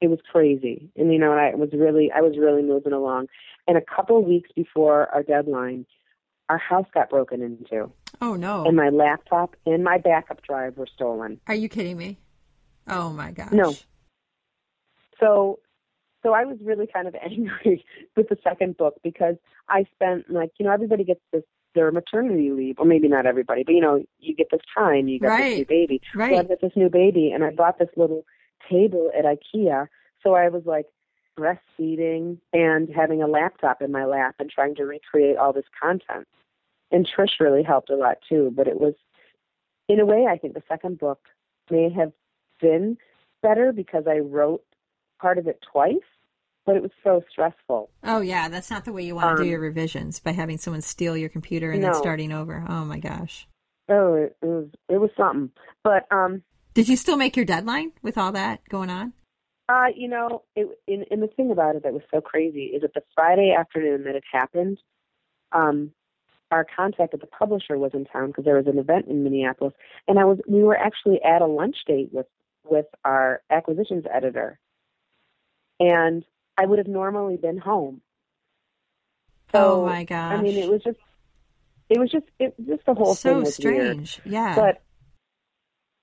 Speaker 3: It was crazy. And you know, I was really I was really moving along. And a couple of weeks before our deadline, our house got broken into.
Speaker 1: Oh no.
Speaker 3: And my laptop and my backup drive were stolen.
Speaker 1: Are you kidding me? Oh my gosh.
Speaker 3: No. So so I was really kind of angry with the second book because I spent like, you know, everybody gets this their maternity leave, or maybe not everybody, but you know, you get this time, you get
Speaker 1: right.
Speaker 3: this new baby.
Speaker 1: Right.
Speaker 3: So I got this new baby, and I bought this little table at IKEA. So I was like breastfeeding and having a laptop in my lap and trying to recreate all this content. And Trish really helped a lot too. But it was, in a way, I think the second book may have been better because I wrote part of it twice but it was so stressful.
Speaker 1: Oh yeah, that's not the way you want to
Speaker 3: Um,
Speaker 1: do your revisions by having someone steal your computer and then starting over. Oh my gosh.
Speaker 3: Oh, it, it was it was something. But um,
Speaker 1: Did you still make your deadline with all that going on?
Speaker 3: uh, you know, it, in, and the thing about it that was so crazy is that the Friday afternoon that it happened, um, our contact at the publisher was in town because there was an event in Minneapolis, and I was we were actually at a lunch date with with our acquisitions editor, and I would have normally been home.
Speaker 1: oh my gosh.
Speaker 3: I mean, it was just, it was just, it was just the whole
Speaker 1: so
Speaker 3: thing was weird.
Speaker 1: strange. Yeah.
Speaker 3: But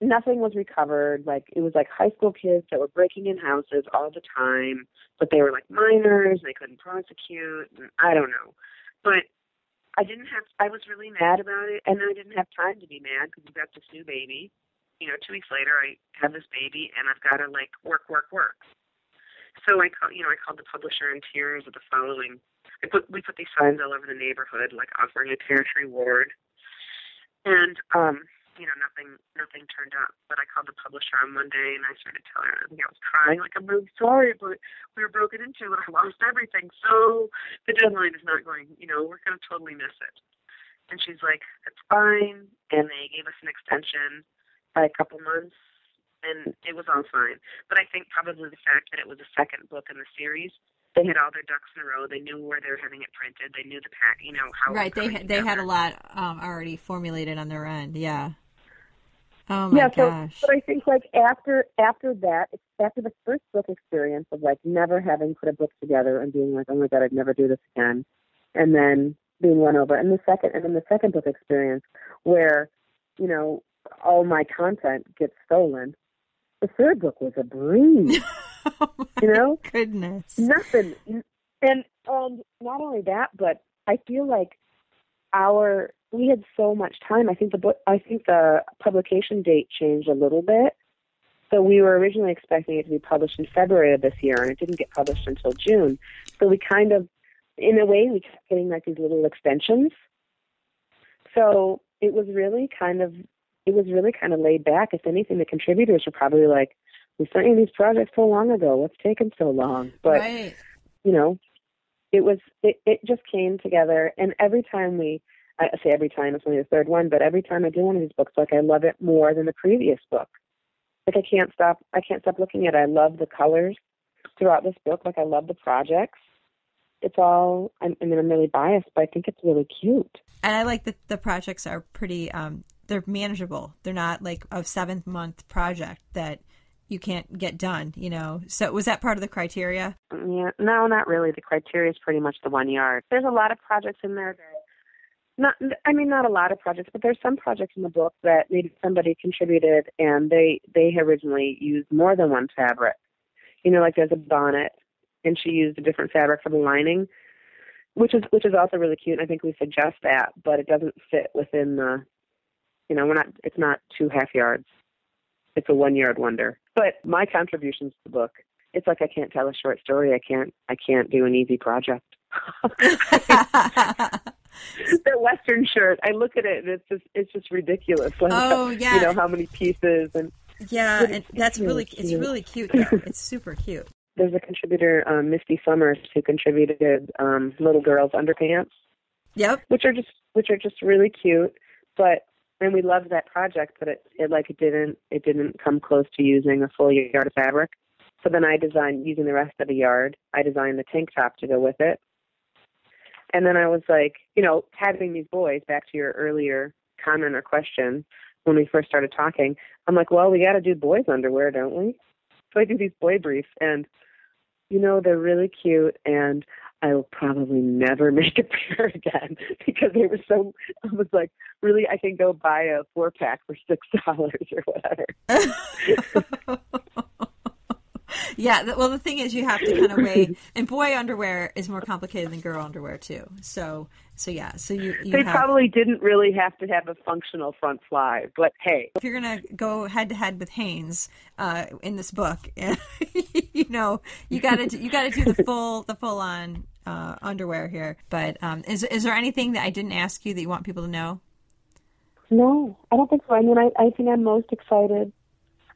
Speaker 3: nothing was recovered. Like it was like high school kids that were breaking in houses all the time, but they were like minors. They couldn't prosecute. And I don't know, but I didn't have. I was really mad about it, and I didn't have time to be mad because we got this new baby. You know, two weeks later, I have this baby, and I've got to like work, work, work. So I call, you know, I called the publisher in tears with the following. I put we put these signs all over the neighborhood, like offering a territory ward, and um, you know, nothing nothing turned up. But I called the publisher on Monday, and I started telling her. I think I was crying, like I'm really sorry, but we were broken into, and I lost everything. So the deadline is not going. You know, we're going to totally miss it. And she's like, "That's fine." And they gave us an extension by a couple months, and it was all fine. But I think probably the fact that it was the second book in the series, they had all their ducks in a row. They knew where they were having it printed. They knew the pack, you know how.
Speaker 1: Right. They they had a lot um, already formulated on their end. Yeah. Oh my
Speaker 3: yeah, so,
Speaker 1: gosh.
Speaker 3: But I think like after after that, after the first book experience of like never having put a book together and being like, oh my god, I'd never do this again, and then being won over, and the second and then the second book experience where, you know, all my content gets stolen. The third book was a breeze.
Speaker 1: oh
Speaker 3: you know,
Speaker 1: goodness,
Speaker 3: nothing, and um, not only that, but I feel like our we had so much time. I think the book, I think the publication date changed a little bit. So we were originally expecting it to be published in February of this year, and it didn't get published until June. So we kind of, in a way, we kept getting like these little extensions. So it was really kind of, it was really kind of laid back. If anything, the contributors were probably like, "We sent you these projects so long ago. What's taken so long?" But
Speaker 1: right.
Speaker 3: you know, it was, it, it just came together, and every time we I say every time it's only the third one, but every time I do one of these books, like I love it more than the previous book. Like I can't stop I can't stop looking at it. I love the colors throughout this book. Like I love the projects. It's all I mean I'm really biased, but I think it's really cute.
Speaker 1: And I like that the projects are pretty um they're manageable. They're not like a seventh month project that you can't get done, you know. So was that part of the criteria?
Speaker 3: Yeah, no, not really. The criteria is pretty much the one yard. There's a lot of projects in there that not i mean not a lot of projects but there's some projects in the book that maybe somebody contributed and they they originally used more than one fabric you know like there's a bonnet and she used a different fabric for the lining which is which is also really cute and i think we suggest that but it doesn't fit within the you know we're not it's not two half yards it's a one yard wonder but my contributions to the book it's like i can't tell a short story i can't i can't do an easy project the Western shirt. I look at it and it's just it's just ridiculous.
Speaker 1: Like, oh yeah,
Speaker 3: you know how many pieces and
Speaker 1: yeah, and that's really cute. it's really cute. Though. it's super cute.
Speaker 3: There's a contributor, um, Misty Summers, who contributed um, little girls underpants.
Speaker 1: Yep,
Speaker 3: which are just which are just really cute. But and we loved that project, but it it like it didn't it didn't come close to using a full yard of fabric. So then I designed using the rest of the yard. I designed the tank top to go with it. And then I was like, you know, having these boys, back to your earlier comment or question when we first started talking, I'm like, well, we got to do boys' underwear, don't we? So I do these boy briefs, and, you know, they're really cute, and I will probably never make a pair again because they were so. I was like, really, I can go buy a four pack for six dollars or whatever.
Speaker 1: yeah. Well, the thing is, you have to kind of weigh, and boy underwear is more complicated than girl underwear too. So, so yeah. So you, you
Speaker 3: they
Speaker 1: have,
Speaker 3: probably didn't really have to have a functional front fly, but hey,
Speaker 1: if you're gonna go head to head with Hanes uh, in this book, you know, you gotta you gotta do the full the full on uh, underwear here. But um, is is there anything that I didn't ask you that you want people to know?
Speaker 3: No, I don't think so. I mean, I, I think I'm most excited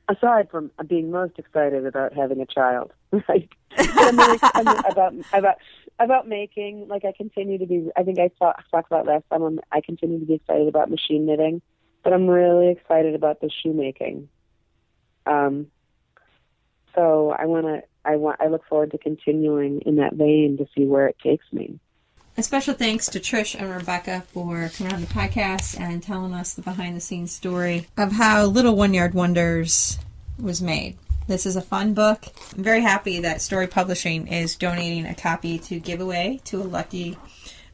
Speaker 3: aside from being most excited about having a child, right? I'm really excited about about about making. Like I continue to be. I think I talk, talked about last time. I'm, I continue to be excited about machine knitting, but I'm really excited about the shoemaking. Um. So I want to. I want. I look forward to continuing in that vein to see where it takes me.
Speaker 1: A special thanks to Trish and Rebecca for coming on the podcast and telling us the behind the scenes story of how Little One Yard Wonders was made. This is a fun book. I'm very happy that Storey Publishing is donating a copy to give away to a lucky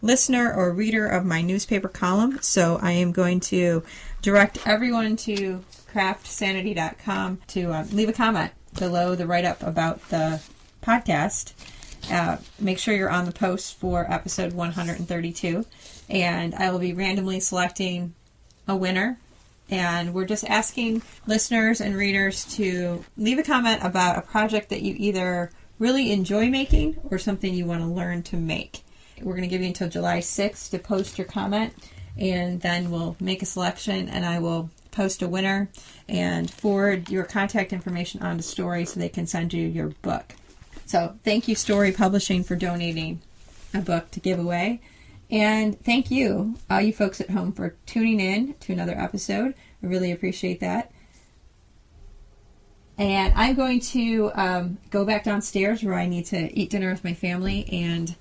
Speaker 1: listener or reader of my newspaper column. So I am going to direct everyone to craftsanity.com to uh, leave a comment below the write up about the podcast uh, make sure you're on the post for episode 132, and I will be randomly selecting a winner. And we're just asking listeners and readers to leave a comment about a project that you either really enjoy making or something you want to learn to make. We're going to give you until July 6th to post your comment, and then we'll make a selection, and I will post a winner and forward your contact information on to Storey so they can send you your book. So thank you, Storey Publishing, for donating a book to give away. And thank you, all you folks at home, for tuning in to another episode. I really appreciate that. And I'm going to um, go back downstairs where I need to eat dinner with my family and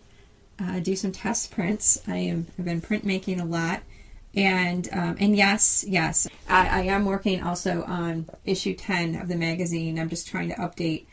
Speaker 1: uh, do some test prints. I am I've been printmaking a lot, and um, and yes, yes, I, I am working also on issue ten of the magazine. I'm just trying to update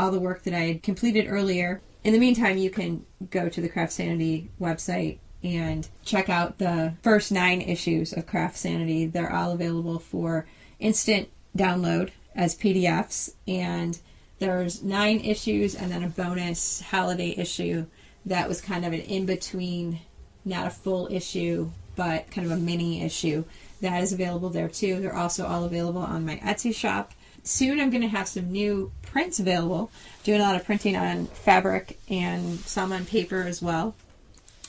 Speaker 1: all the work that I had completed earlier. In the meantime, you can go to the CraftSanity website and check out the first nine issues of CraftSanity. They're all available for instant download as PDFs, and there's nine issues and then a bonus holiday issue that was kind of an in between, not a full issue, but kind of a mini issue. That is available there too. They're also all available on my Etsy shop. Soon I'm going to have some new prints available. Doing a lot of printing on fabric and some on paper as well.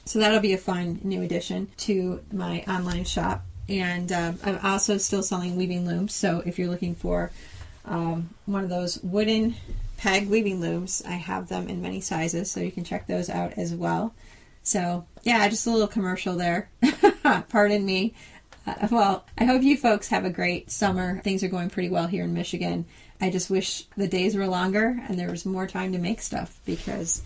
Speaker 1: So that'll be a fun new addition to my online shop. And um, I'm also still selling weaving looms. So if you're looking for um, one of those wooden peg weaving looms, I have them in many sizes. So you can check those out as well. So yeah, just a little commercial there. Pardon me. Uh, well, I hope you folks have a great summer. Things are going pretty well here in Michigan. I just wish the days were longer and there was more time to make stuff because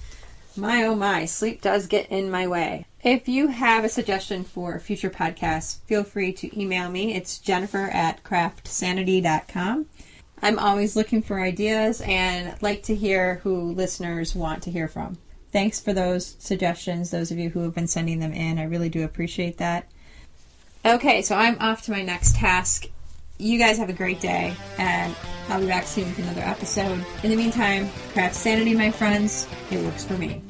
Speaker 1: my oh my, sleep does get in my way. If you have a suggestion for future podcasts, feel free to email me. It's jennifer at craftsanity.com. I'm always looking for ideas and like to hear who listeners want to hear from. Thanks for those suggestions, those of you who have been sending them in. I really do appreciate that. Okay, so I'm off to my next task. You guys have a great day, and I'll be back soon with another episode. In the meantime, craft sanity, my friends. It works for me.